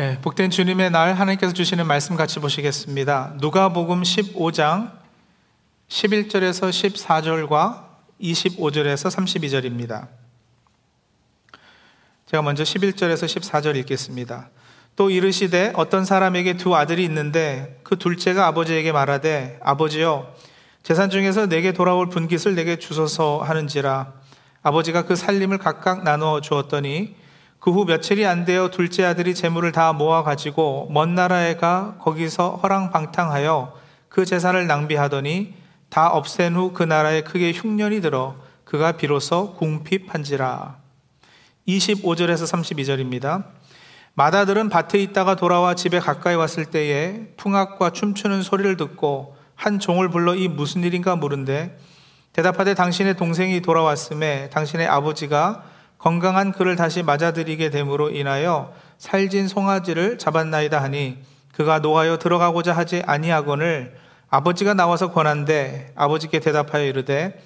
예, 복된 주님의 날 하나님께서 주시는 말씀 같이 보시겠습니다. 누가복음 15장 11절에서 14절과 25절에서 32절입니다. 제가 먼저 11절에서 14절 읽겠습니다. 또 이르시되 어떤 사람에게 두 아들이 있는데 그 둘째가 아버지에게 말하되 아버지여 재산 중에서 내게 돌아올 분깃을 내게 주소서 하는지라 아버지가 그 살림을 각각 나누어 주었더니 그 후 며칠이 안 되어 둘째 아들이 재물을 다 모아 가지고 먼 나라에 가 거기서 허랑방탕하여 그 재산을 낭비하더니 다 없앤 후 그 나라에 크게 흉년이 들어 그가 비로소 궁핍한지라. 25절에서 32절입니다. 마다들은 밭에 있다가 돌아와 집에 가까이 왔을 때에 풍악과 춤추는 소리를 듣고 한 종을 불러 이 무슨 일인가 물은데 대답하되 당신의 동생이 돌아왔음에 당신의 아버지가 건강한 그를 다시 맞아들이게 됨으로 인하여 살진 송아지를 잡았나이다 하니 그가 노하여 들어가고자 하지 아니하거늘 아버지가 나와서 권한데 아버지께 대답하여 이르되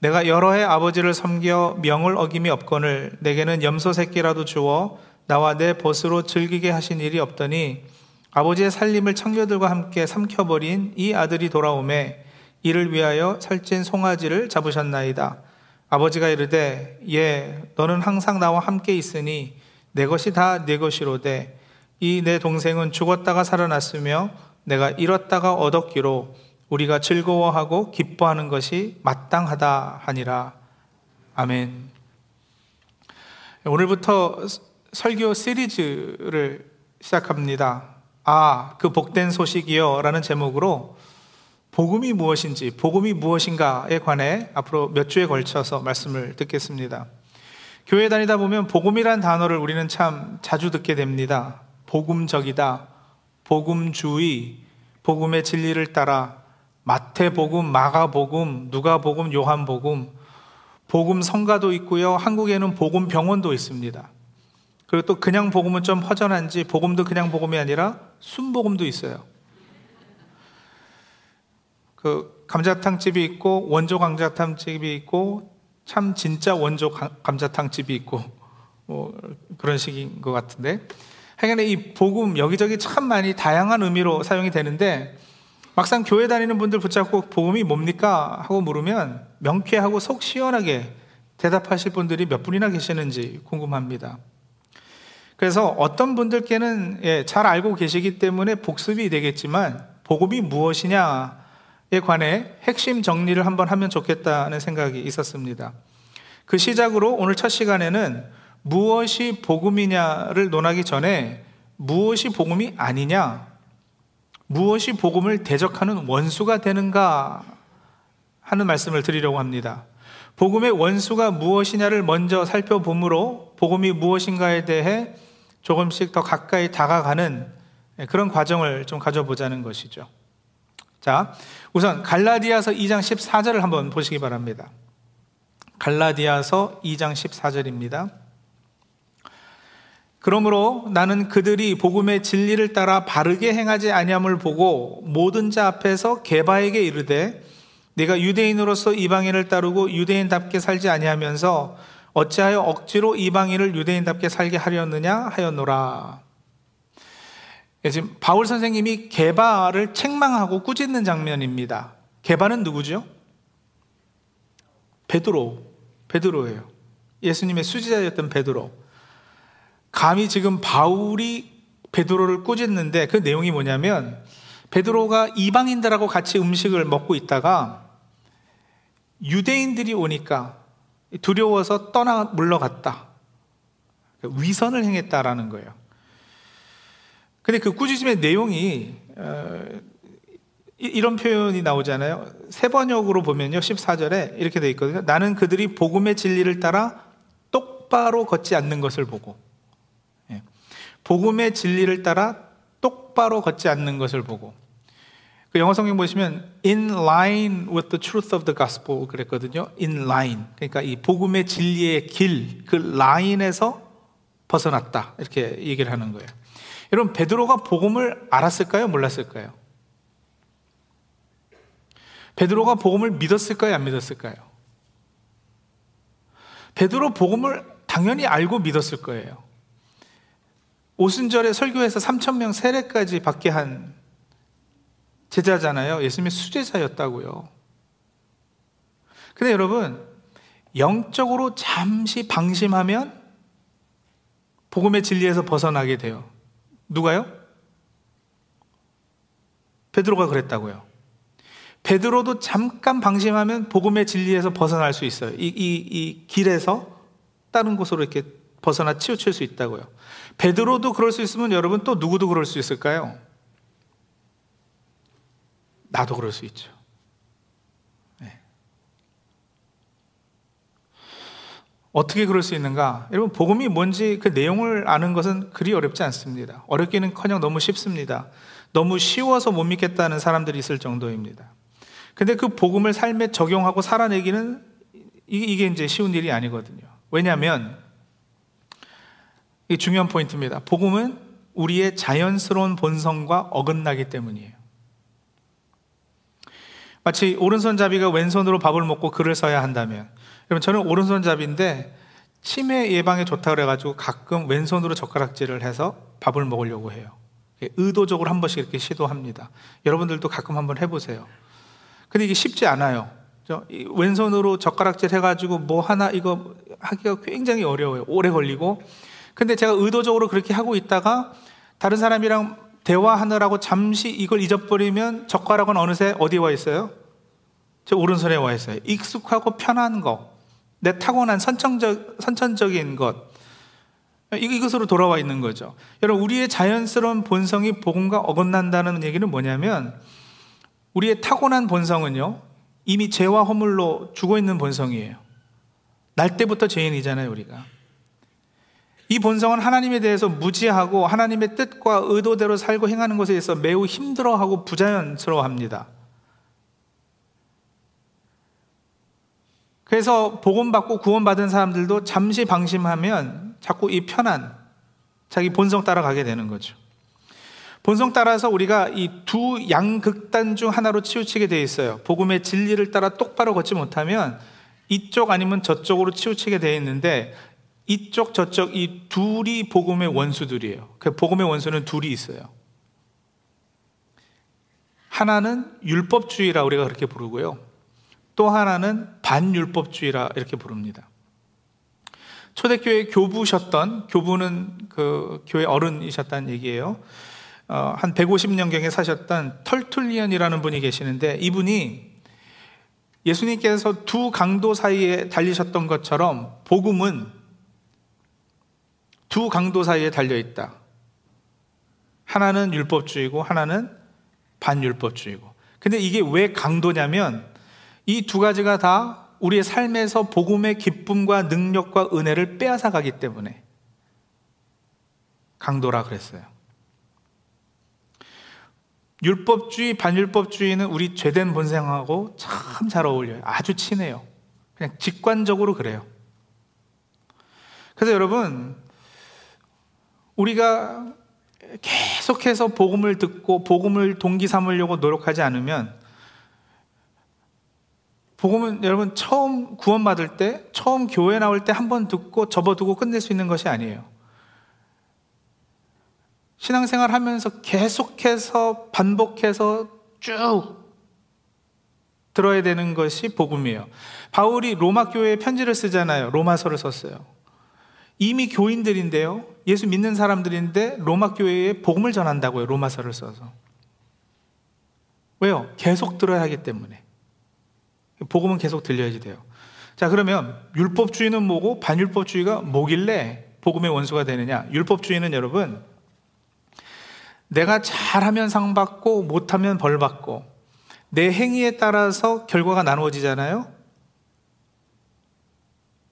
내가 여러 해 아버지를 섬겨 명을 어김이 없거늘 내게는 염소 새끼라도 주어 나와 내 벗으로 즐기게 하신 일이 없더니 아버지의 살림을 청녀들과 함께 삼켜버린 이 아들이 돌아오매 이를 위하여 살찐 송아지를 잡으셨나이다. 아버지가 이르되 예 너는 항상 나와 함께 있으니 내 것이 다 내 것이로되 이 내 동생은 죽었다가 살아났으며 내가 잃었다가 얻었기로 우리가 즐거워하고 기뻐하는 것이 마땅하다 하니라. 아멘. 오늘부터 설교 시리즈를 시작합니다. 아 그 복된 소식이요 라는 제목으로 복음이 무엇인지, 복음이 무엇인가에 관해 앞으로 몇 주에 걸쳐서 말씀을 듣겠습니다. 교회 다니다 보면 복음이란 단어를 우리는 참 자주 듣게 됩니다. 복음적이다, 복음주의, 복음의 진리를 따라 마태복음, 마가복음, 누가복음, 요한복음, 복음 성가도 있고요. 한국에는 복음 병원도 있습니다. 그리고 또 그냥 복음은 좀 허전한지 복음도 그냥 복음이 아니라 순복음도 있어요. 그 감자탕집이 있고 원조 감자탕집이 있고 참 진짜 원조 감자탕집이 있고 뭐 그런 식인 것 같은데 하여간 이 복음 여기저기 참 많이 다양한 의미로 사용이 되는데 막상 교회 다니는 분들 붙잡고 복음이 뭡니까 하고 물으면 명쾌하고 속 시원하게 대답하실 분들이 몇 분이나 계시는지 궁금합니다. 그래서 어떤 분들께는 예, 잘 알고 계시기 때문에 복습이 되겠지만 복음이 무엇이냐 에 관해 핵심 정리를 한번 하면 좋겠다는 생각이 있었습니다. 그 시작으로 오늘 첫 시간에는 무엇이 복음이냐를 논하기 전에 무엇이 복음이 아니냐, 무엇이 복음을 대적하는 원수가 되는가 하는 말씀을 드리려고 합니다. 복음의 원수가 무엇이냐를 먼저 살펴보므로 복음이 무엇인가에 대해 조금씩 더 가까이 다가가는 그런 과정을 좀 가져보자는 것이죠. 자, 우선 갈라디아서 2장 14절을 한번 보시기 바랍니다. 갈라디아서 2장 14절입니다. 그러므로 나는 그들이 복음의 진리를 따라 바르게 행하지 아니함을 보고 모든 자 앞에서 개바에게 이르되 내가 유대인으로서 이방인을 따르고 유대인답게 살지 아니하면서 어찌하여 억지로 이방인을 유대인답게 살게 하려느냐 하였노라. 예, 지금 바울 선생님이 개바를 책망하고 꾸짖는 장면입니다. 개바는 누구죠? 베드로, 베드로예요. 예수님의 수지자였던 베드로. 감히 지금 바울이 베드로를 꾸짖는데 그 내용이 뭐냐면 베드로가 이방인들하고 같이 음식을 먹고 있다가 유대인들이 오니까 두려워서 떠나 물러갔다. 위선을 행했다라는 거예요. 근데 그 꾸짖음의 내용이 어, 이런 표현이 나오잖아요. 세 번역으로 보면요. 14절에 이렇게 되어 있거든요. 나는 그들이 복음의 진리를 따라 똑바로 걷지 않는 것을 보고 예. 복음의 진리를 따라 똑바로 걷지 않는 것을 보고 그 영어 성경 보시면 in line with the truth of the gospel 그랬거든요. in line. 그러니까 이 복음의 진리의 길, 그 라인에서 벗어났다. 이렇게 얘기를 하는 거예요. 여러분 베드로가 복음을 알았을까요? 몰랐을까요? 베드로가 복음을 믿었을까요? 안 믿었을까요? 베드로 복음을 당연히 알고 믿었을 거예요. 오순절에 설교해서 3천 명 세례까지 받게 한 제자잖아요. 예수님의 수제자였다고요. 근데 여러분, 영적으로 잠시 방심하면 복음의 진리에서 벗어나게 돼요. 누가요? 베드로가 그랬다고요. 베드로도 잠깐 방심하면 복음의 진리에서 벗어날 수 있어요. 이, 이, 이 길에서 다른 곳으로 이렇게 벗어나 치우칠 수 있다고요. 베드로도 그럴 수 있으면 여러분 또 누구도 그럴 수 있을까요? 나도 그럴 수 있죠. 어떻게 그럴 수 있는가? 여러분, 복음이 뭔지 그 내용을 아는 것은 그리 어렵지 않습니다. 어렵기는 커녕 너무 쉽습니다. 너무 쉬워서 못 믿겠다는 사람들이 있을 정도입니다. 근데 그 복음을 삶에 적용하고 살아내기는 이게 이제 쉬운 일이 아니거든요. 왜냐하면 이 중요한 포인트입니다. 복음은 우리의 자연스러운 본성과 어긋나기 때문이에요. 마치 오른손잡이가 왼손으로 밥을 먹고 글을 써야 한다면, 여러분 저는 오른손잡이인데 치매 예방에 좋다 그래가지고 가끔 왼손으로 젓가락질을 해서 밥을 먹으려고 해요. 의도적으로 한 번씩 이렇게 시도합니다. 여러분들도 가끔 한번 해보세요. 근데 이게 쉽지 않아요. 왼손으로 젓가락질 해가지고 뭐 하나 이거 하기가 굉장히 어려워요. 오래 걸리고. 근데 제가 의도적으로 그렇게 하고 있다가 다른 사람이랑 대화하느라고 잠시 이걸 잊어버리면 젓가락은 어느새 어디에 와 있어요? 제 오른손에 와 있어요. 익숙하고 편한 거. 내 타고난 선천적, 선천적인 것. 이것으로 돌아와 있는 거죠. 여러분, 우리의 자연스러운 본성이 복음과 어긋난다는 얘기는 뭐냐면, 우리의 타고난 본성은요, 이미 죄와 허물로 죽어 있는 본성이에요. 날 때부터 죄인이잖아요, 우리가. 이 본성은 하나님에 대해서 무지하고 하나님의 뜻과 의도대로 살고 행하는 것에 대해서 매우 힘들어하고 부자연스러워 합니다. 그래서 복음받고 구원받은 사람들도 잠시 방심하면 자꾸 이 편한 자기 본성 따라가게 되는 거죠. 본성 따라서 우리가 이 두 양극단 중 하나로 치우치게 돼 있어요. 복음의 진리를 따라 똑바로 걷지 못하면 이쪽 아니면 저쪽으로 치우치게 돼 있는데 이쪽 저쪽 이 둘이 복음의 원수들이에요. 그 복음의 원수는 둘이 있어요. 하나는 율법주의라 우리가 그렇게 부르고요. 또 하나는 반율법주의라 이렇게 부릅니다. 초대교회 교부셨던 교부는 그 교회 어른이셨다는 얘기예요. 어, 한 150년경에 사셨던 털툴리언이라는 분이 계시는데 이분이 예수님께서 두 강도 사이에 달리셨던 것처럼 복음은 두 강도 사이에 달려 있다. 하나는 율법주의고 하나는 반율법주의고. 근데 이게 왜 강도냐면 이 두 가지가 다 우리의 삶에서 복음의 기쁨과 능력과 은혜를 빼앗아 가기 때문에 강도라 그랬어요. 율법주의, 반율법주의는 우리 죄된 본성하고 참 잘 어울려요. 아주 친해요. 그냥 직관적으로 그래요. 그래서 여러분, 우리가 계속해서 복음을 듣고 복음을 동기 삼으려고 노력하지 않으면 복음은 여러분 처음 구원받을 때, 처음 교회 나올 때 한 번 듣고 접어두고 끝낼 수 있는 것이 아니에요. 신앙생활 하면서 계속해서 반복해서 쭉 들어야 되는 것이 복음이에요. 바울이 로마 교회에 편지를 쓰잖아요. 로마서를 썼어요. 이미 교인들인데요. 예수 믿는 사람들인데 로마 교회에 복음을 전한다고요. 로마서를 써서. 왜요? 계속 들어야 하기 때문에. 복음은 계속 들려야지 돼요. 자, 그러면 율법주의는 뭐고 반율법주의가 뭐길래 복음의 원수가 되느냐? 율법주의는 여러분 내가 잘하면 상 받고 못하면 벌 받고 내 행위에 따라서 결과가 나누어지잖아요.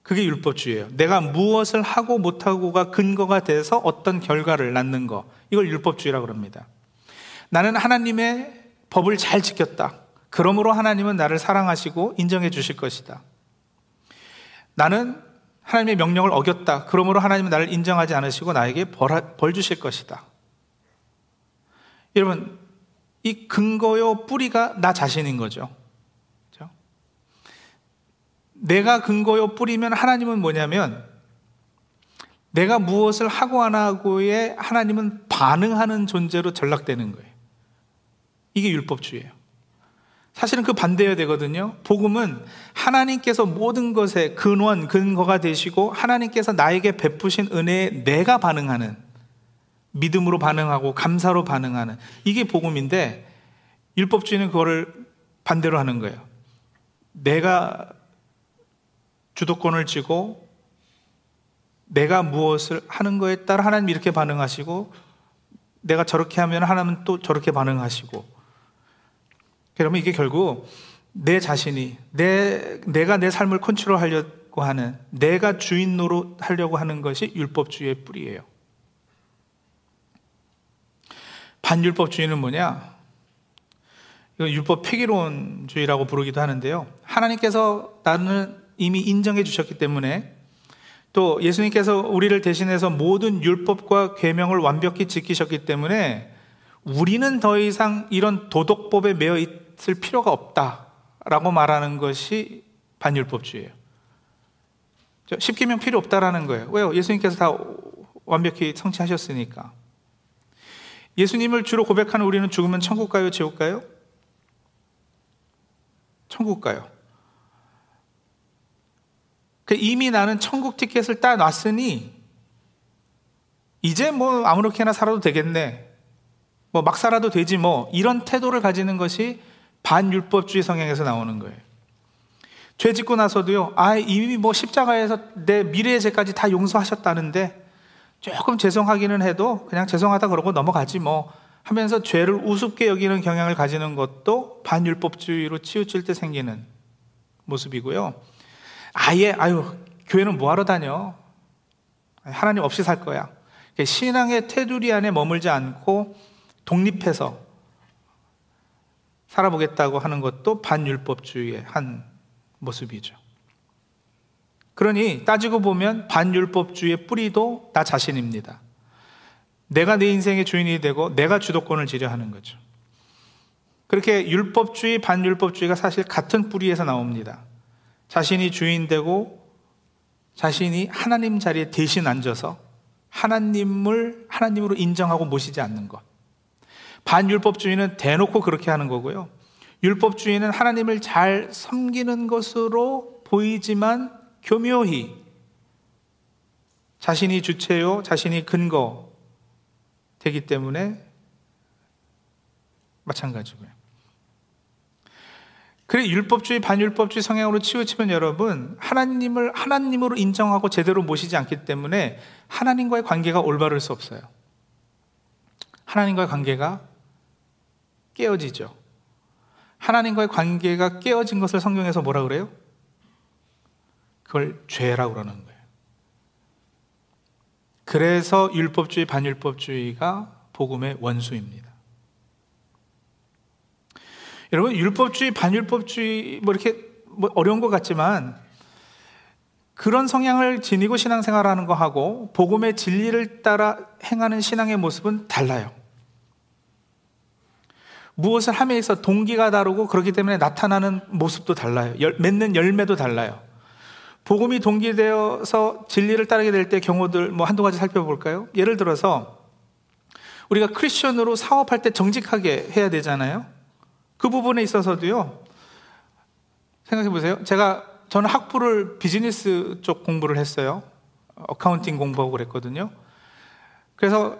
그게 율법주의예요. 내가 무엇을 하고 못하고가 근거가 돼서 어떤 결과를 낳는 거. 이걸 율법주의라고 합니다. 나는 하나님의 법을 잘 지켰다. 그러므로 하나님은 나를 사랑하시고 인정해 주실 것이다. 나는 하나님의 명령을 어겼다. 그러므로 하나님은 나를 인정하지 않으시고 나에게 벌, 벌 주실 것이다. 여러분, 이 근거요 뿌리가 나 자신인 거죠. 그렇죠? 내가 근거요 뿌리면 하나님은 뭐냐면 내가 무엇을 하고 안 하고에 하나님은 반응하는 존재로 전락되는 거예요. 이게 율법주의예요. 사실은 그 반대여야 되거든요. 복음은 하나님께서 모든 것의 근원, 근거가 되시고 하나님께서 나에게 베푸신 은혜에 내가 반응하는 믿음으로 반응하고 감사로 반응하는 이게 복음인데 율법주의는 그거를 반대로 하는 거예요. 내가 주도권을 쥐고 내가 무엇을 하는 거에 따라 하나님 이렇게 반응하시고 내가 저렇게 하면 하나님은 또 저렇게 반응하시고 그러면 이게 결국 내 자신이 내 내가 내 삶을 컨트롤하려고 하는 내가 주인 노릇 하려고 하는 것이 율법주의의 뿌리예요. 반율법주의는 뭐냐? 이거 율법 폐기론주의라고 부르기도 하는데요. 하나님께서 나는 이미 인정해 주셨기 때문에 또 예수님께서 우리를 대신해서 모든 율법과 계명을 완벽히 지키셨기 때문에 우리는 더 이상 이런 도덕법에 매여 있 을 필요가 없다라고 말하는 것이 반율법주의예요. 십계명 필요 없다라는 거예요. 왜요? 예수님께서 다 완벽히 성취하셨으니까. 예수님을 주로 고백하는 우리는 죽으면 천국 가요, 지옥 가요? 천국 가요. 그 이미 나는 천국 티켓을 따놨으니 이제 뭐 아무렇게나 살아도 되겠네. 뭐 막 살아도 되지 뭐 이런 태도를 가지는 것이 반율법주의 성향에서 나오는 거예요. 죄 짓고 나서도요, 아, 이미 뭐 십자가에서 내 미래의 죄까지 다 용서하셨다는데 조금 죄송하기는 해도 그냥 죄송하다 그러고 넘어가지 뭐 하면서 죄를 우습게 여기는 경향을 가지는 것도 반율법주의로 치우칠 때 생기는 모습이고요. 아예, 아유, 교회는 뭐하러 다녀? 하나님 없이 살 거야. 신앙의 테두리 안에 머물지 않고 독립해서 살아보겠다고 하는 것도 반율법주의의 한 모습이죠. 그러니 따지고 보면 반율법주의의 뿌리도 나 자신입니다. 내가 내 인생의 주인이 되고 내가 주도권을 지려 하는 거죠. 그렇게 율법주의, 반율법주의가 사실 같은 뿌리에서 나옵니다. 자신이 주인 되고 자신이 하나님 자리에 대신 앉아서 하나님을 하나님으로 인정하고 모시지 않는 것. 반율법주의는 대놓고 그렇게 하는 거고요. 율법주의는 하나님을 잘 섬기는 것으로 보이지만 교묘히 자신이 주체요, 자신이 근거 되기 때문에 마찬가지고요. 그래 율법주의, 반율법주의 성향으로 치우치면 여러분 하나님을 하나님으로 인정하고 제대로 모시지 않기 때문에 하나님과의 관계가 올바를 수 없어요. 하나님과의 관계가 깨어지죠. 하나님과의 관계가 깨어진 것을 성경에서 뭐라 그래요? 그걸 죄라고 그러는 거예요. 그래서 율법주의, 반율법주의가 복음의 원수입니다. 여러분, 율법주의, 반율법주의, 뭐 이렇게 뭐 어려운 것 같지만 그런 성향을 지니고 신앙생활하는 거하고 복음의 진리를 따라 행하는 신앙의 모습은 달라요. 무엇을 함에 있어 동기가 다르고 그렇기 때문에 나타나는 모습도 달라요. 열, 맺는 열매도 달라요. 복음이 동기되어서 진리를 따르게 될 때 경우들 뭐 한두 가지 살펴볼까요? 예를 들어서 우리가 크리스천으로 사업할 때 정직하게 해야 되잖아요. 그 부분에 있어서도요. 생각해 보세요. 제가 저는 학부를 비즈니스 쪽 공부를 했어요. accounting 공부하고 그랬거든요. 그래서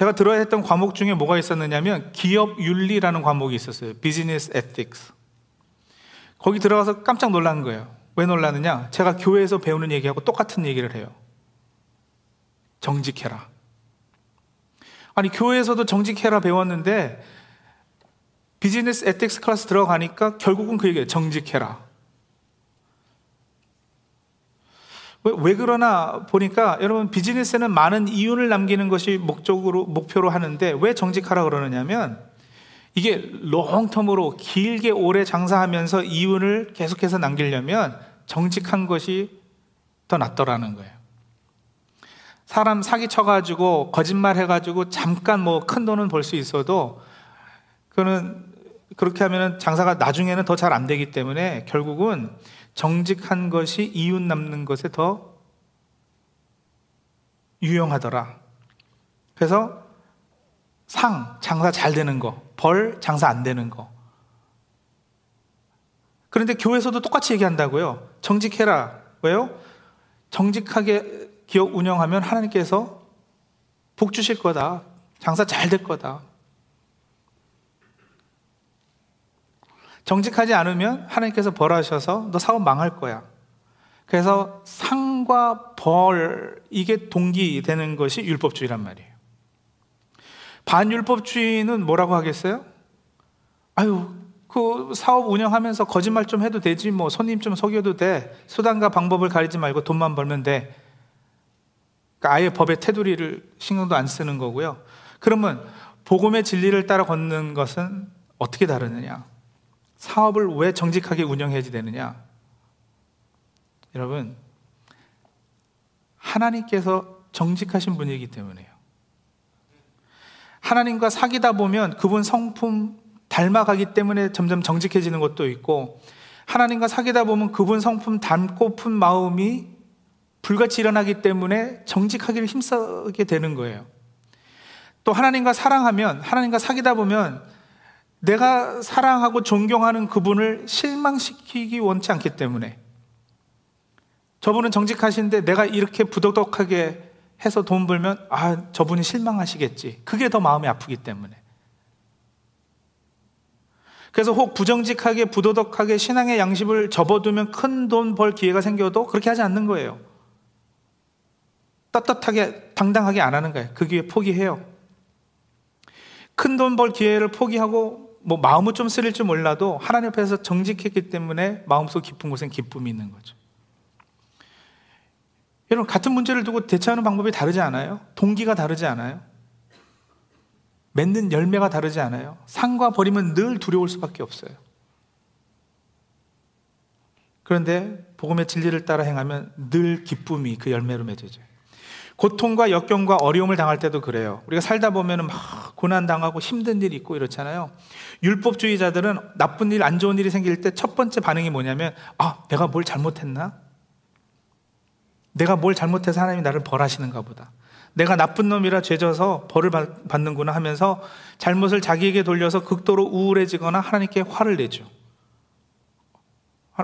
제가 들어야 했던 과목 중에 뭐가 있었느냐면 기업 윤리라는 과목이 있었어요. business ethics. 거기 들어가서 깜짝 놀란 거예요. 왜 놀랐느냐? 제가 교회에서 배우는 얘기하고 똑같은 얘기를 해요. 정직해라. 아니, 교회에서도 정직해라 배웠는데 business ethics class 들어가니까 결국은 그 얘기예요. 정직해라. 왜, 왜 그러나 보니까 여러분 비즈니스에는 많은 이윤을 남기는 것이 목적으로 목표로 하는데 왜 정직하라 그러느냐면 이게 롱텀으로 길게 오래 장사하면서 이윤을 계속해서 남기려면 정직한 것이 더 낫더라는 거예요. 사람 사기 쳐가지고 거짓말 해가지고 잠깐 뭐 큰 돈은 벌 수 있어도 그거는 그렇게 하면 장사가 나중에는 더 잘 안 되기 때문에 결국은 정직한 것이 이윤 남는 것에 더 유용하더라. 그래서 상, 장사 잘 되는 거, 벌, 장사 안 되는 거. 그런데 교회에서도 똑같이 얘기한다고요. 정직해라. 왜요? 정직하게 기업 운영하면 하나님께서 복 주실 거다. 장사 잘 될 거다. 정직하지 않으면 하나님께서 벌하셔서 너 사업 망할 거야. 그래서 상과 벌, 이게 동기되는 것이 율법주의란 말이에요. 반율법주의는 뭐라고 하겠어요? 아유, 그 사업 운영하면서 거짓말 좀 해도 되지, 뭐 손님 좀 속여도 돼. 수단과 방법을 가리지 말고 돈만 벌면 돼. 그러니까 아예 법의 테두리를 신경도 안 쓰는 거고요. 그러면 복음의 진리를 따라 걷는 것은 어떻게 다르느냐? 사업을 왜 정직하게 운영해야 되느냐? 여러분, 하나님께서 정직하신 분이기 때문에요. 하나님과 사귀다 보면 그분 성품 닮아가기 때문에 점점 정직해지는 것도 있고, 하나님과 사귀다 보면 그분 성품 닮고픈 마음이 불같이 일어나기 때문에 정직하기를 힘쓰게 되는 거예요. 또 하나님과 사랑하면, 하나님과 사귀다 보면 내가 사랑하고 존경하는 그분을 실망시키기 원치 않기 때문에 저분은 정직하신데 내가 이렇게 부도덕하게 해서 돈 벌면 아, 저분이 실망하시겠지. 그게 더 마음이 아프기 때문에. 그래서 혹 부정직하게 부도덕하게 신앙의 양심을 접어두면 큰 돈 벌 기회가 생겨도 그렇게 하지 않는 거예요. 떳떳하게 당당하게 안 하는 거예요. 그 기회 포기해요. 큰 돈 벌 기회를 포기하고 뭐 마음은 좀 쓰릴지 몰라도 하나님 앞에서 정직했기 때문에 마음속 깊은 곳엔 기쁨이 있는 거죠. 여러분, 같은 문제를 두고 대처하는 방법이 다르지 않아요? 동기가 다르지 않아요? 맺는 열매가 다르지 않아요? 상과 버리면 늘 두려울 수밖에 없어요. 그런데 복음의 진리를 따라 행하면 늘 기쁨이 그 열매로 맺어져요. 고통과 역경과 어려움을 당할 때도 그래요. 우리가 살다 보면 막 고난 당하고 힘든 일이 있고 이렇잖아요. 율법주의자들은 나쁜 일, 안 좋은 일이 생길 때 첫 번째 반응이 뭐냐면 아, 내가 뭘 잘못했나? 내가 뭘 잘못해서 하나님이 나를 벌하시는가 보다. 내가 나쁜 놈이라 죄져서 벌을 받는구나 하면서 잘못을 자기에게 돌려서 극도로 우울해지거나 하나님께 화를 내죠.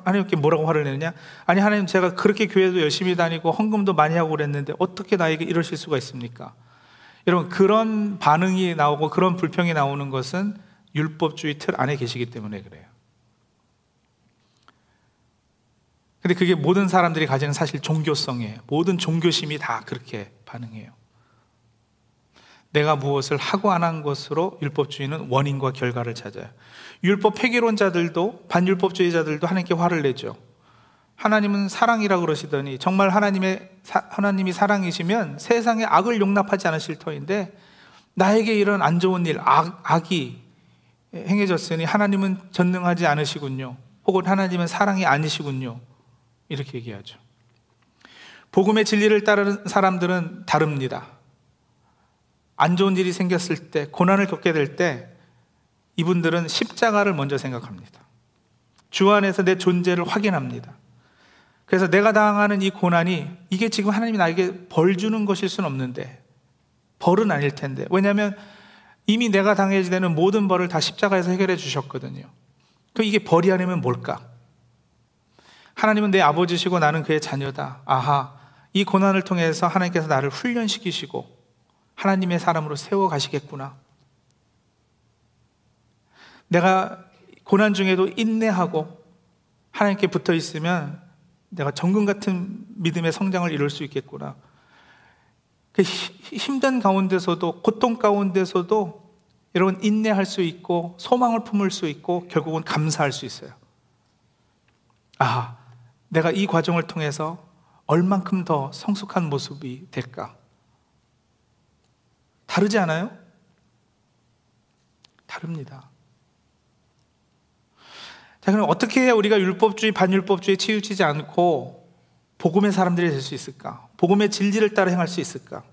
하나님께 뭐라고 화를 내느냐? 아니, 하나님 제가 그렇게 교회도 열심히 다니고 헌금도 많이 하고 그랬는데 어떻게 나에게 이러실 수가 있습니까? 여러분, 그런 반응이 나오고 그런 불평이 나오는 것은 율법주의 틀 안에 계시기 때문에 그래요. 근데 그게 모든 사람들이 가지는 사실 종교성이에요. 모든 종교심이 다 그렇게 반응해요. 내가 무엇을 하고 안 한 것으로 율법주의는 원인과 결과를 찾아요. 율법 폐기론자들도 반율법주의자들도 하나님께 화를 내죠. 하나님은 사랑이라 그러시더니 정말 하나님의 하나님이 사랑이시면 세상의 악을 용납하지 않으실 터인데 나에게 이런 안 좋은 일, 악, 악이 행해졌으니 하나님은 전능하지 않으시군요. 혹은 하나님은 사랑이 아니시군요. 이렇게 얘기하죠. 복음의 진리를 따르는 사람들은 다릅니다. 안 좋은 일이 생겼을 때, 고난을 겪게 될 때, 이분들은 십자가를 먼저 생각합니다. 주 안에서 내 존재를 확인합니다. 그래서 내가 당하는 이 고난이 이게 지금 하나님이 나에게 벌 주는 것일 수는 없는데, 벌은 아닐 텐데. 왜냐하면 이미 내가 당해야 되는 모든 벌을 다 십자가에서 해결해 주셨거든요. 그 이게 벌이 아니면 뭘까? 하나님은 내 아버지시고 나는 그의 자녀다. 아하, 이 고난을 통해서 하나님께서 나를 훈련시키시고 하나님의 사람으로 세워 가시겠구나. 내가 고난 중에도 인내하고 하나님께 붙어 있으면 내가 정금 같은 믿음의 성장을 이룰 수 있겠구나. 그 힘든 가운데서도 고통 가운데서도 여러분 인내할 수 있고 소망을 품을 수 있고 결국은 감사할 수 있어요. 아, 내가 이 과정을 통해서 얼만큼 더 성숙한 모습이 될까? 다르지 않아요? 다릅니다. 자, 그럼 어떻게 해야 우리가 율법주의, 반율법주의에 치우치지 않고 복음의 사람들이 될 수 있을까? 복음의 진리를 따라 행할 수 있을까?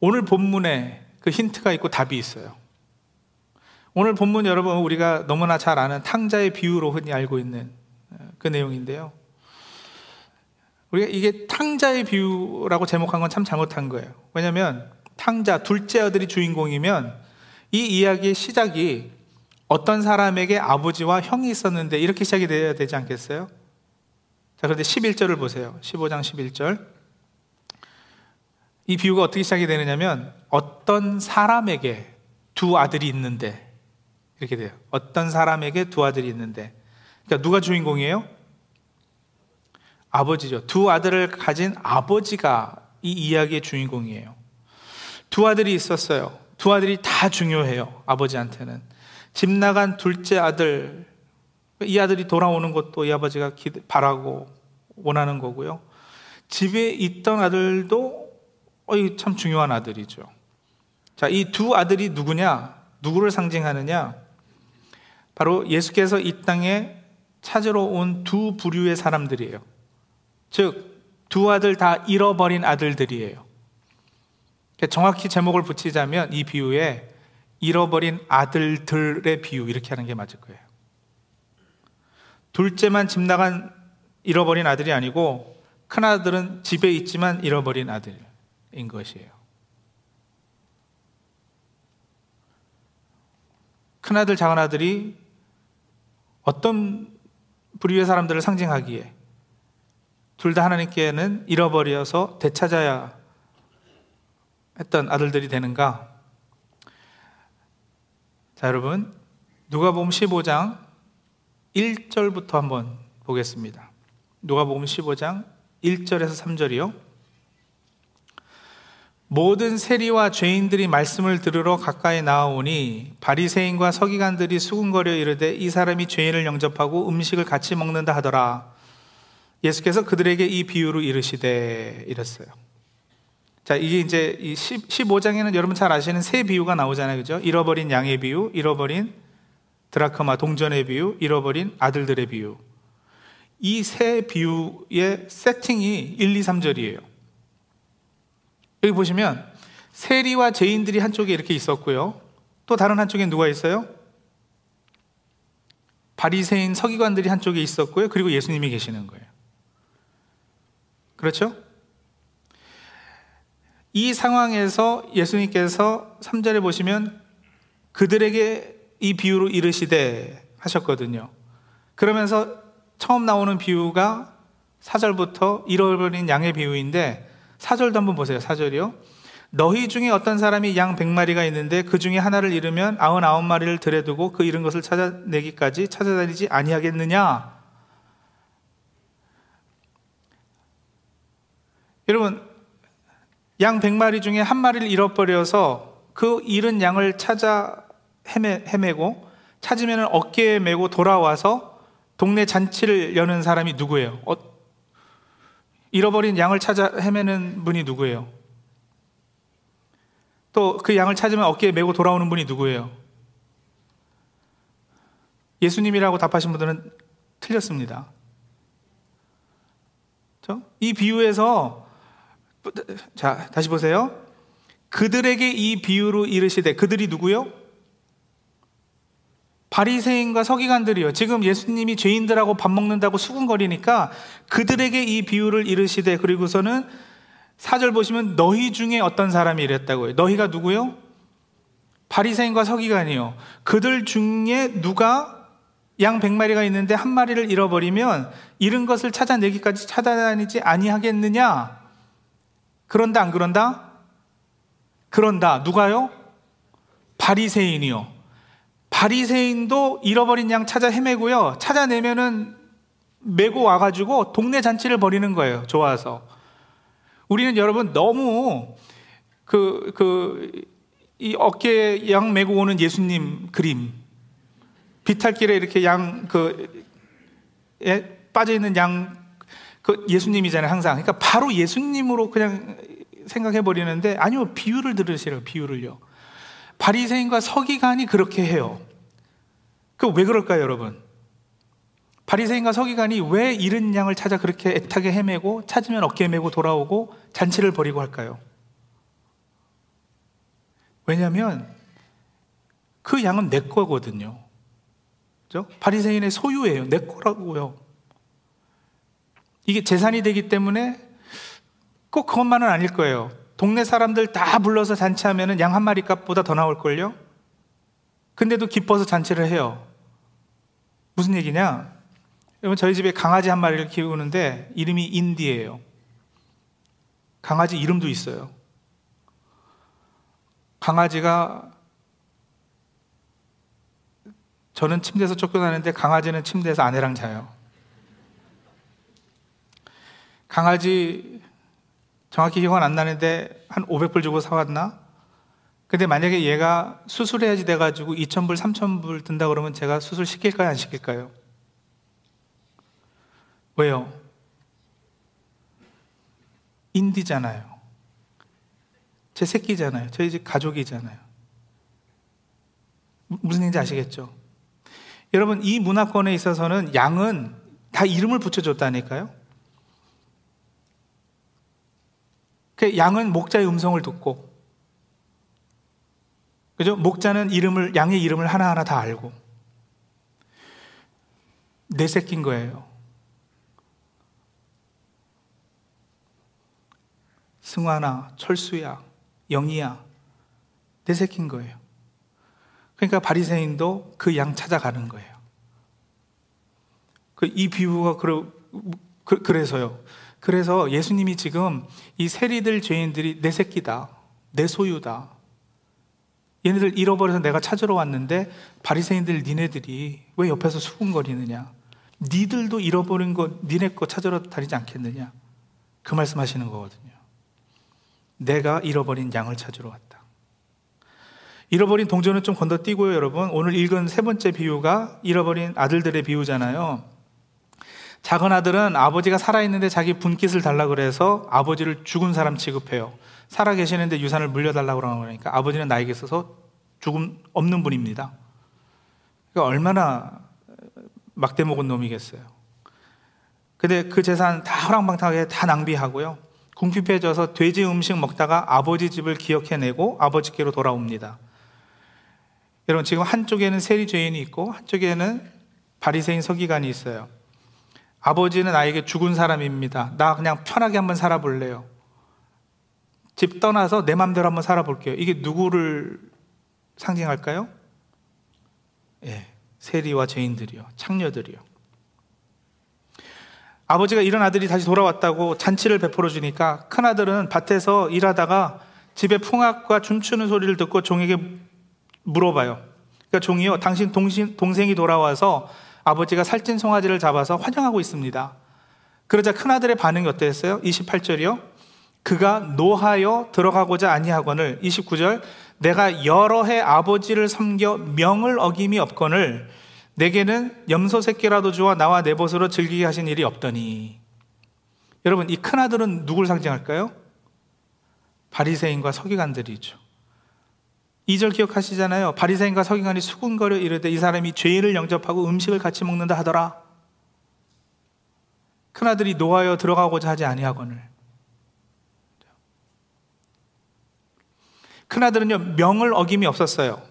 오늘 본문에 그 힌트가 있고 답이 있어요. 오늘 본문 여러분 우리가 너무나 잘 아는 탕자의 비유로 흔히 알고 있는 그 내용인데요. 우리가 이게 탕자의 비유라고 제목한 건 참 잘못한 거예요. 왜냐하면 탕자 둘째 아들이 주인공이면 이 이야기의 시작이 어떤 사람에게 아버지와 형이 있었는데 이렇게 시작이 되어야 되지 않겠어요? 자, 그런데 11절을 보세요. 15장 11절. 이 비유가 어떻게 시작이 되느냐면 어떤 사람에게 두 아들이 있는데 이렇게 돼요. 어떤 사람에게 두 아들이 있는데 그러니까 누가 주인공이에요? 아버지죠. 두 아들을 가진 아버지가 이 이야기의 주인공이에요. 두 아들이 있었어요. 두 아들이 다 중요해요. 아버지한테는. 집 나간 둘째 아들, 이 아들이 돌아오는 것도 이 아버지가 바라고 원하는 거고요. 집에 있던 아들도 어이 참 중요한 아들이죠. 자, 이 두 아들이 누구냐? 누구를 상징하느냐? 바로 예수께서 이 땅에 찾으러 온 두 부류의 사람들이에요. 즉, 두 아들 다 잃어버린 아들들이에요. 정확히 제목을 붙이자면 이 비유에 잃어버린 아들들의 비유 이렇게 하는 게 맞을 거예요. 둘째만 집 나간 잃어버린 아들이 아니고 큰 아들은 집에 있지만 잃어버린 아들인 것이에요. 큰 아들, 작은 아들이 어떤 부류의 사람들을 상징하기에 둘 다 하나님께는 잃어버려서 되찾아야 했던 아들들이 되는가? 자, 여러분, 누가복음 15장 1절부터 한번 보겠습니다. 누가복음 15장 1절에서 3절이요. 모든 세리와 죄인들이 말씀을 들으러 가까이 나아오니 바리새인과 서기관들이 수군거려 이르되 이 사람이 죄인을 영접하고 음식을 같이 먹는다 하더라. 예수께서 그들에게 이 비유로 이르시되 이랬어요. 자, 이게 이제 이 15장에는 여러분 잘 아시는 세 비유가 나오잖아요. 그죠? 잃어버린 양의 비유, 잃어버린 드라크마 동전의 비유, 잃어버린 아들들의 비유. 이 세 비유의 세팅이 1, 2, 3절이에요. 여기 보시면 세리와 죄인들이 한쪽에 이렇게 있었고요. 또 다른 한쪽에 누가 있어요? 바리새인 서기관들이 한쪽에 있었고요. 그리고 예수님이 계시는 거예요. 그렇죠? 이 상황에서 예수님께서 3절에 보시면 그들에게 이 비유로 이르시되 하셨거든요. 그러면서 처음 나오는 비유가 4절부터 잃어버린 양의 비유인데 4절도 한번 보세요. 4절이요. 너희 중에 어떤 사람이 양 100마리가 있는데 그 중에 하나를 잃으면 99마리를 들여두고 그 잃은 것을 찾아내기까지 찾아다니지 아니하겠느냐? 여러분 양 100마리 중에 한 마리를 잃어버려서 그 잃은 양을 찾아 헤매, 헤매고 찾으면 어깨에 메고 돌아와서 동네 잔치를 여는 사람이 누구예요? 어, 잃어버린 양을 찾아 헤매는 분이 누구예요? 또 그 양을 찾으면 어깨에 메고 돌아오는 분이 누구예요? 예수님이라고 답하신 분들은 틀렸습니다. 이 비유에서 자, 다시 보세요. 그들에게 이 비유로 이르시되 그들이 누구요? 바리새인과 서기관들이요. 지금 예수님이 죄인들하고 밥 먹는다고 수군거리니까 그들에게 이 비유를 이르시되 그리고서는 사절 보시면 너희 중에 어떤 사람이 이랬다고요. 너희가 누구요? 바리새인과 서기관이요. 그들 중에 누가 양 100마리가 있는데 한 마리를 잃어버리면 잃은 것을 찾아내기까지 찾아다니지 아니하겠느냐? 그런다 안 그런다? 그런다. 누가요? 바리새인이요. 바리새인도 잃어버린 양 찾아 헤매고요. 찾아내면은 메고 와가지고 동네 잔치를 벌이는 거예요. 좋아서. 우리는 여러분 너무 그, 그, 이 어깨에 양 메고 오는 예수님 그림. 비탈길에 이렇게 양, 그, 에 빠져있는 양, 그 예수님이잖아요, 항상. 그러니까 바로 예수님으로 그냥 생각해 버리는데 아니요, 비유를 들으시라고 비유를요. 바리새인과 서기관이 그렇게 해요. 그 왜 그럴까요, 여러분? 바리새인과 서기관이 왜 잃은 양을 찾아 그렇게 애타게 헤매고 찾으면 어깨 메고 돌아오고 잔치를 벌이고 할까요? 왜냐하면 그 양은 내 거거든요. 그죠? 바리새인의 소유예요. 내 거라고요. 이게 재산이 되기 때문에 꼭 그것만은 아닐 거예요. 동네 사람들 다 불러서 잔치하면 양 한 마리 값보다 더 나올걸요? 근데도 기뻐서 잔치를 해요. 무슨 얘기냐? 여러분, 저희 집에 강아지 한 마리를 키우는데 이름이 인디예요. 강아지 이름도 있어요. 강아지가 저는 침대에서 쫓겨나는데 강아지는 침대에서 아내랑 자요. 강아지 정확히 기억은 안 나는데 한 500불 주고 사왔나? 근데 만약에 얘가 수술해야지 돼가지고 2,000불, 3,000불 든다 그러면 제가 수술 시킬까요? 안 시킬까요? 왜요? 인디잖아요. 제 새끼잖아요. 저희 집 가족이잖아요. 무슨 얘기인지 아시겠죠? 여러분, 이 문화권에 있어서는 양은 다 이름을 붙여줬다니까요. 그 양은 목자의 음성을 듣고, 그죠? 목자는 이름을, 양의 이름을 하나하나 다 알고, 내 새끼인 거예요. 승환아, 철수야, 영이야, 내 새끼인 거예요. 그러니까 바리새인도 그 양 찾아가는 거예요. 그 이 비유가 그러, 그, 그래서요. 그래서 예수님이 지금 이 세리들 죄인들이 내 새끼다, 내 소유다. 얘네들 잃어버려서 내가 찾으러 왔는데 바리새인들 니네들이 왜 옆에서 수군거리느냐? 니들도 잃어버린 거 니네 거 찾으러 다니지 않겠느냐? 그 말씀하시는 거거든요. 내가 잃어버린 양을 찾으러 왔다. 잃어버린 동전은 좀 건너뛰고요, 여러분. 오늘 읽은 세 번째 비유가 잃어버린 아들들의 비유잖아요. 작은 아들은 아버지가 살아있는데 자기 분깃을 달라 그래서 아버지를 죽은 사람 취급해요. 살아 계시는데 유산을 물려달라고 그러니까 아버지는 나에게 있어서 죽음 없는 분입니다. 그러니까 얼마나 막대 먹은 놈이겠어요. 근데 그 재산 다 허랑방탕하게 다 낭비하고요. 궁핍해져서 돼지 음식 먹다가 아버지 집을 기억해내고 아버지께로 돌아옵니다. 여러분 지금 한쪽에는 세리 죄인이 있고 한쪽에는 바리새인 서기관이 있어요. 아버지는 나에게 죽은 사람입니다. 나 그냥 편하게 한번 살아볼래요. 집 떠나서 내 맘대로 한번 살아볼게요. 이게 누구를 상징할까요? 예, 세리와 죄인들이요. 창녀들이요. 아버지가 이런 아들이 다시 돌아왔다고 잔치를 베풀어 주니까 큰 아들은 밭에서 일하다가 집에 풍악과 춤추는 소리를 듣고 종에게 물어봐요. 그러니까 종이요, 당신 동신, 동생이 돌아와서 아버지가 살찐 송아지를 잡아서 환영하고 있습니다. 그러자 큰아들의 반응이 어땠어요? 28절이요. 그가 노하여 들어가고자 아니하거늘 29절 내가 여러 해 아버지를 섬겨 명을 어김이 없거늘 내게는 염소 새끼라도 주어 나와 내 벗으로 즐기게 하신 일이 없더니 여러분 이 큰아들은 누굴 상징할까요? 바리새인과 서기관들이죠. 2절 기억하시잖아요. 바리새인과 서기관이 수군거려 이르되 이 사람이 죄인을 영접하고 음식을 같이 먹는다 하더라. 큰아들이 노하여 들어가고자 하지 아니하거늘. 큰아들은요, 명을 어김이 없었어요.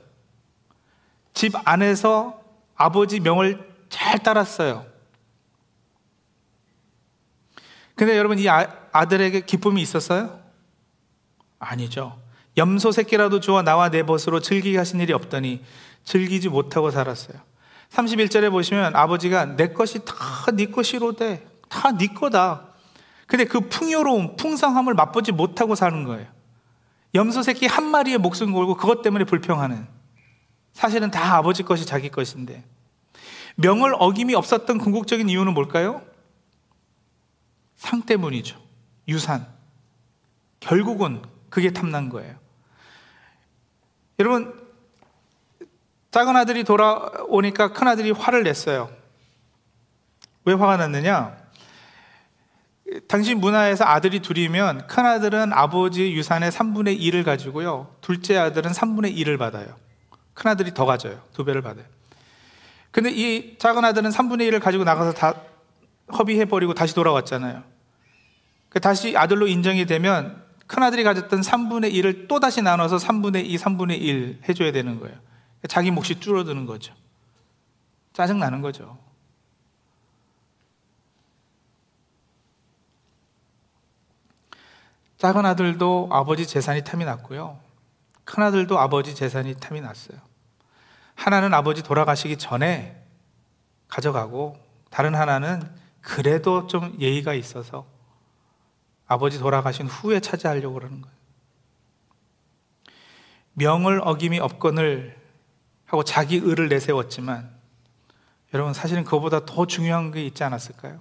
집 안에서 아버지 명을 잘 따랐어요. 근데 여러분, 이 아, 아들에게 기쁨이 있었어요? 아니죠. 염소 새끼라도 주어 나와 내 벗으로 즐기게 하신 일이 없더니 즐기지 못하고 살았어요. 31절에 보시면 아버지가 내 것이 다 네 것이로되 다 네 거다. 근데 그 풍요로움, 풍성함을 맛보지 못하고 사는 거예요. 염소 새끼 한 마리에 목숨 걸고 그것 때문에 불평하는. 사실은 다 아버지 것이 자기 것인데. 명을 어김이 없었던 궁극적인 이유는 뭘까요? 상 때문이죠. 유산. 결국은 그게 탐난 거예요. 여러분, 작은 아들이 돌아오니까 큰 아들이 화를 냈어요. 왜 화가 났느냐? 당신 문화에서 아들이 둘이면 큰 아들은 아버지 유산의 3분의 1을 가지고요. 둘째 아들은 3분의 1을 받아요. 큰 아들이 더 가져요. 두 배를 받아요. 근데 이 작은 아들은 3분의 1을 가지고 나가서 다 허비해버리고 다시 돌아왔잖아요. 그 다시 아들로 인정이 되면 큰아들이 가졌던 3분의 1을 또 다시 나눠서 3분의 2, 3분의 1 해줘야 되는 거예요. 자기 몫이 줄어드는 거죠. 짜증나는 거죠. 작은 아들도 아버지 재산이 탐이 났고요. 큰 아들도 아버지 재산이 탐이 났어요. 하나는 아버지 돌아가시기 전에 가져가고 다른 하나는 그래도 좀 예의가 있어서 아버지 돌아가신 후에 차지하려고 그러는 거예요. 명을 어김이 없건을 하고 자기 의를 내세웠지만 여러분 사실은 그보다 더 중요한 게 있지 않았을까요?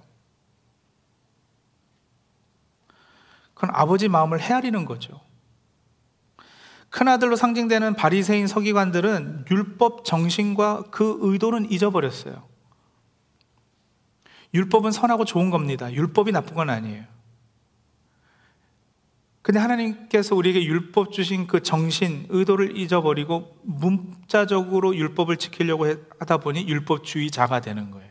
그건 아버지 마음을 헤아리는 거죠. 큰아들로 상징되는 바리새인 서기관들은 율법 정신과 그 의도는 잊어버렸어요. 율법은 선하고 좋은 겁니다. 율법이 나쁜 건 아니에요. 근데 하나님께서 우리에게 율법 주신 그 정신, 의도를 잊어버리고 문자적으로 율법을 지키려고 하다 보니 율법주의자가 되는 거예요.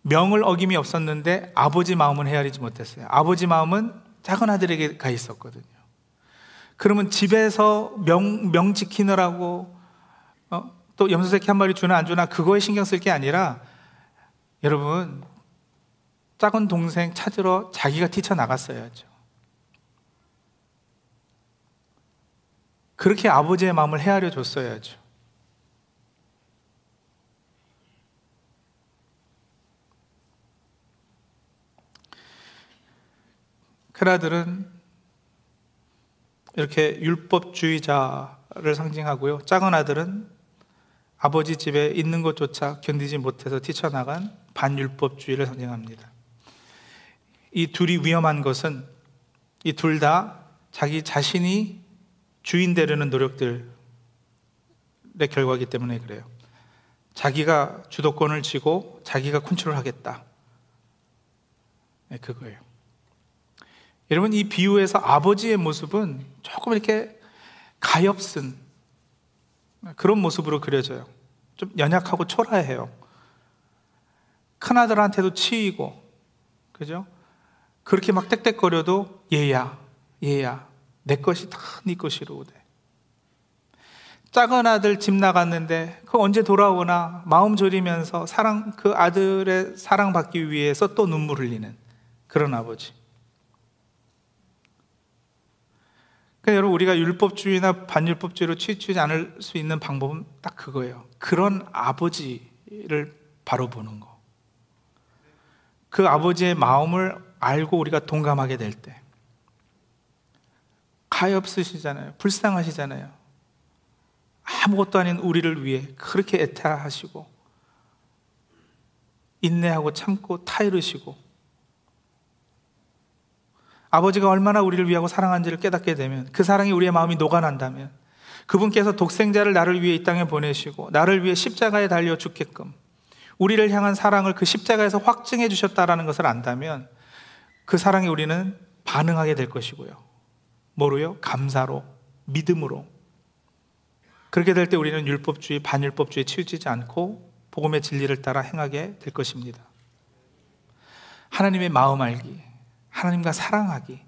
명을 어김이 없었는데 아버지 마음은 헤아리지 못했어요. 아버지 마음은 작은 아들에게 가 있었거든요. 그러면 집에서 명, 명 지키느라고 어? 또 염소새끼 한 마리 주나 안 주나 그거에 신경 쓸 게 아니라 여러분 작은 동생 찾으러 자기가 뛰쳐나갔어야죠. 그렇게 아버지의 마음을 헤아려 줬어야죠. 크라들은 이렇게 율법주의자를 상징하고요. 작은 아들은 아버지 집에 있는 것조차 견디지 못해서 뛰쳐나간 반율법주의를 상징합니다. 이 둘이 위험한 것은 이 둘 다 자기 자신이 주인 되려는 노력들의 결과이기 때문에 그래요. 자기가 주도권을 쥐고 자기가 컨트롤하겠다. 네, 그거예요. 여러분 이 비유에서 아버지의 모습은 조금 이렇게 가엾은 그런 모습으로 그려져요. 좀 연약하고 초라해요. 큰 아들한테도 치이고, 그죠? 그렇게 막 떽떽거려도 얘야, 얘야, 내 것이 다 네 것이로우대. 작은 아들 집 나갔는데 그 언제 돌아오나 마음 졸이면서 사랑 그 아들의 사랑받기 위해서 또 눈물 흘리는 그런 아버지. 그러니까 여러분 우리가 율법주의나 반율법주의로 치우치지 않을 수 있는 방법은 딱 그거예요. 그런 아버지를 바로 보는 거. 그 아버지의 마음을 알고 우리가 동감하게 될 때. 가엾으시잖아요. 불쌍하시잖아요. 아무것도 아닌 우리를 위해 그렇게 애타하시고 인내하고 참고 타이르시고 아버지가 얼마나 우리를 위하고 사랑한지를 깨닫게 되면 그 사랑이 우리의 마음이 녹아난다면 그분께서 독생자를 나를 위해 이 땅에 보내시고 나를 위해 십자가에 달려 죽게끔 우리를 향한 사랑을 그 십자가에서 확증해 주셨다라는 것을 안다면 그 사랑에 우리는 반응하게 될 것이고요. 뭐로요? 감사로, 믿음으로. 그렇게 될 때 우리는 율법주의, 반율법주의에 치우치지 않고 복음의 진리를 따라 행하게 될 것입니다. 하나님의 마음 알기, 하나님과 사랑하기.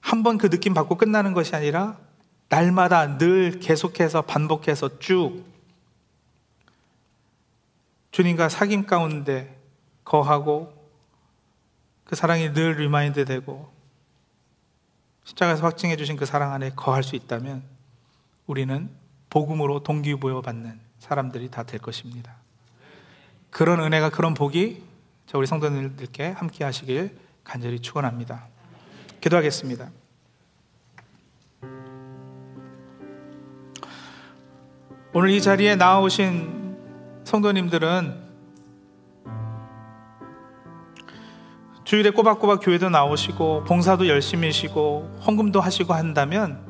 한 번 그 느낌 받고 끝나는 것이 아니라 날마다 늘 계속해서 반복해서 쭉 주님과 사귐 가운데 거하고 그 사랑이 늘 remind 되고 십자가에서 확증해 주신 그 사랑 안에 거할 수 있다면 우리는 복음으로 동기부여 받는 사람들이 다 될 것입니다. 그런 은혜가 그런 복이 자, 우리 성도님들께 함께 하시길 간절히 축원합니다. 기도하겠습니다. 오늘 이 자리에 나오신 성도님들은 주일에 꼬박꼬박 교회도 나오시고 봉사도 열심히 하시고 헌금도 하시고 한다면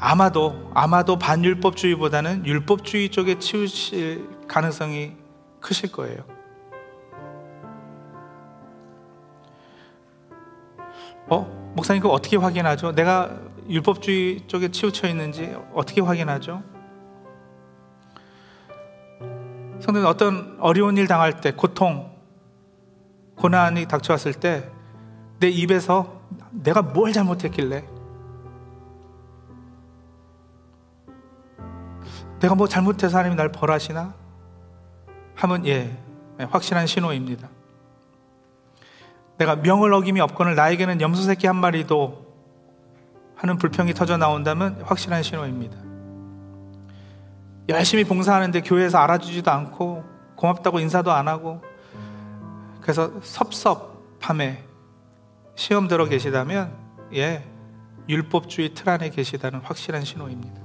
아마도 아마도 반율법주의보다는 율법주의 쪽에 치우칠 가능성이 크실 거예요. 어? 목사님 그 어떻게 확인하죠? 내가 율법주의 쪽에 치우쳐 있는지 어떻게 확인하죠? 성도님 어떤 어려운 일 당할 때 고통 고난이 닥쳐왔을 때 내 입에서 내가 뭘 잘못했길래 내가 뭐 잘못해서 하나님이 날 벌하시나? 하면 예, 예 확실한 신호입니다. 내가 명을 어김이 없거늘 나에게는 염소 새끼 한 마리도 하는 불평이 터져 나온다면 확실한 신호입니다. 열심히 봉사하는데 교회에서 알아주지도 않고 고맙다고 인사도 안 하고 그래서 섭섭함에 시험 들어 계시다면 예 율법주의 틀 안에 계시다는 확실한 신호입니다.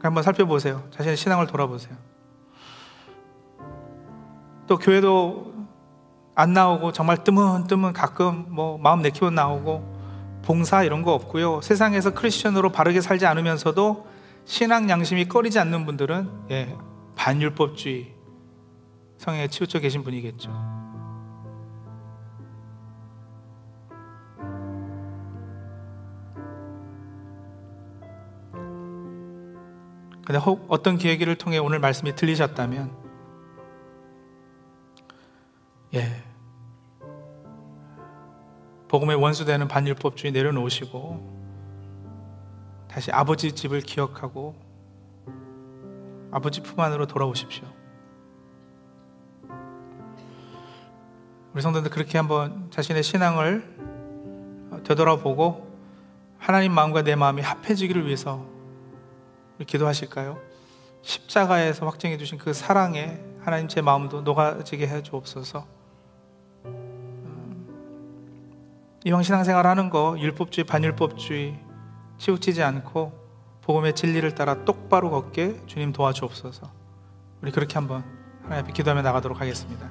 한번 살펴보세요. 자신의 신앙을 돌아보세요. 또 교회도 안 나오고 정말 뜨문뜨문 가끔 뭐 마음 내키면 나오고 봉사 이런 거 없고요. 세상에서 크리스천으로 바르게 살지 않으면서도 신앙 양심이 꺼리지 않는 분들은 예, 반율법주의 성향에 치우쳐 계신 분이겠죠. 근데 혹 어떤 기회기를 통해 오늘 말씀이 들리셨다면, 예. 복음의 원수되는 반율법주의 내려놓으시고, 다시 아버지 집을 기억하고, 아버지 품 안으로 돌아오십시오. 우리 성도들 그렇게 한번 자신의 신앙을 되돌아보고, 하나님 마음과 내 마음이 합해지기를 위해서 기도하실까요? 십자가에서 확정해 주신 그 사랑에 하나님 제 마음도 녹아지게 해 주옵소서. 이왕 신앙생활 하는 거 율법주의 반율법주의 치우치지 않고 복음의 진리를 따라 똑바로 걷게 주님 도와주옵소서. 우리 그렇게 한번 하나님 앞에 기도하며 나가도록 하겠습니다.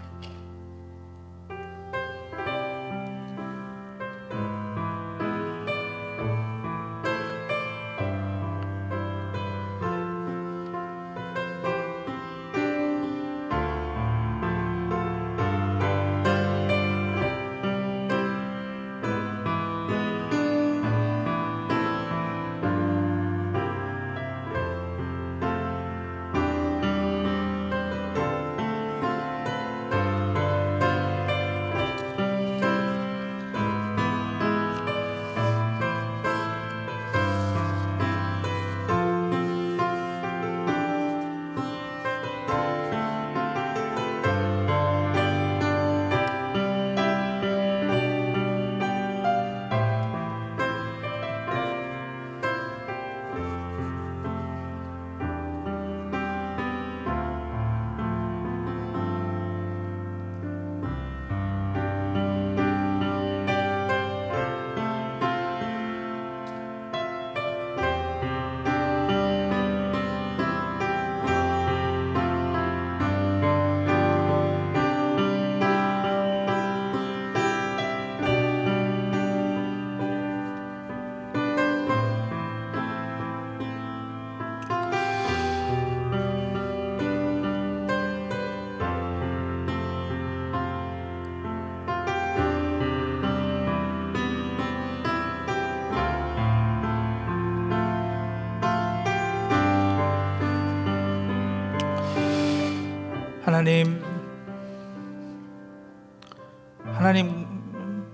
하나님, 하나님,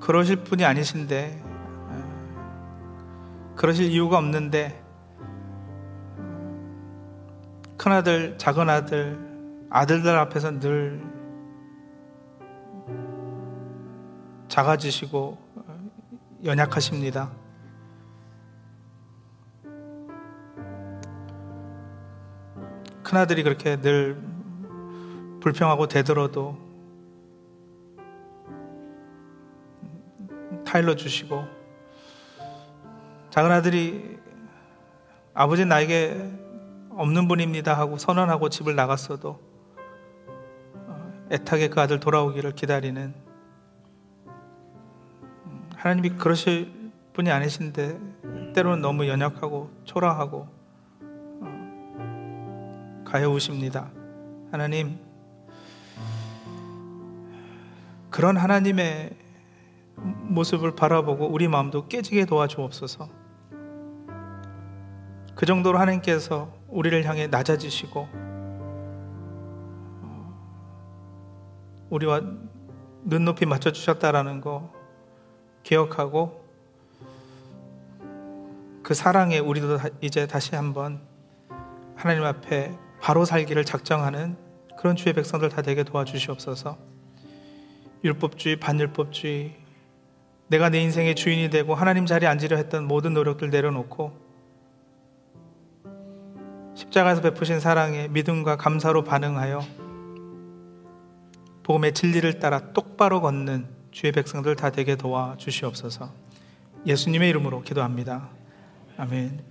그러실 분이 아니신데, 그러실 이유가 없는데, 큰아들, 작은아들, 아들들 앞에서 늘 작아지시고 연약하십니다. 큰아들이 그렇게 늘 불평하고 대들어도 타일러 주시고 작은 아들이 아버지 나에게 없는 분입니다 하고 선언하고 집을 나갔어도 어, 애타게 그 아들 돌아오기를 기다리는 하나님이 그러실 분이 아니신데 때로는 너무 연약하고 초라하고 가여우십니다. 하나님, 그런 하나님의 모습을 바라보고 우리 마음도 깨지게 도와주옵소서. 그 정도로 하나님께서 우리를 향해 낮아지시고, 우리와 눈높이 맞춰 주셨다라는 거 기억하고, 그 사랑에 우리도 다- 이제 다시 한번 하나님 앞에 바로 살기를 작정하는 그런 주의 백성들 다 되게 도와주시옵소서. 율법주의, 반율법주의, 내가 내 인생의 주인이 되고 하나님 자리에 앉으려 했던 모든 노력들 내려놓고 십자가에서 베푸신 사랑에 믿음과 감사로 반응하여 복음의 진리를 따라 똑바로 걷는 주의 백성들 다 되게 도와 주시옵소서. 예수님의 이름으로 기도합니다. 아멘.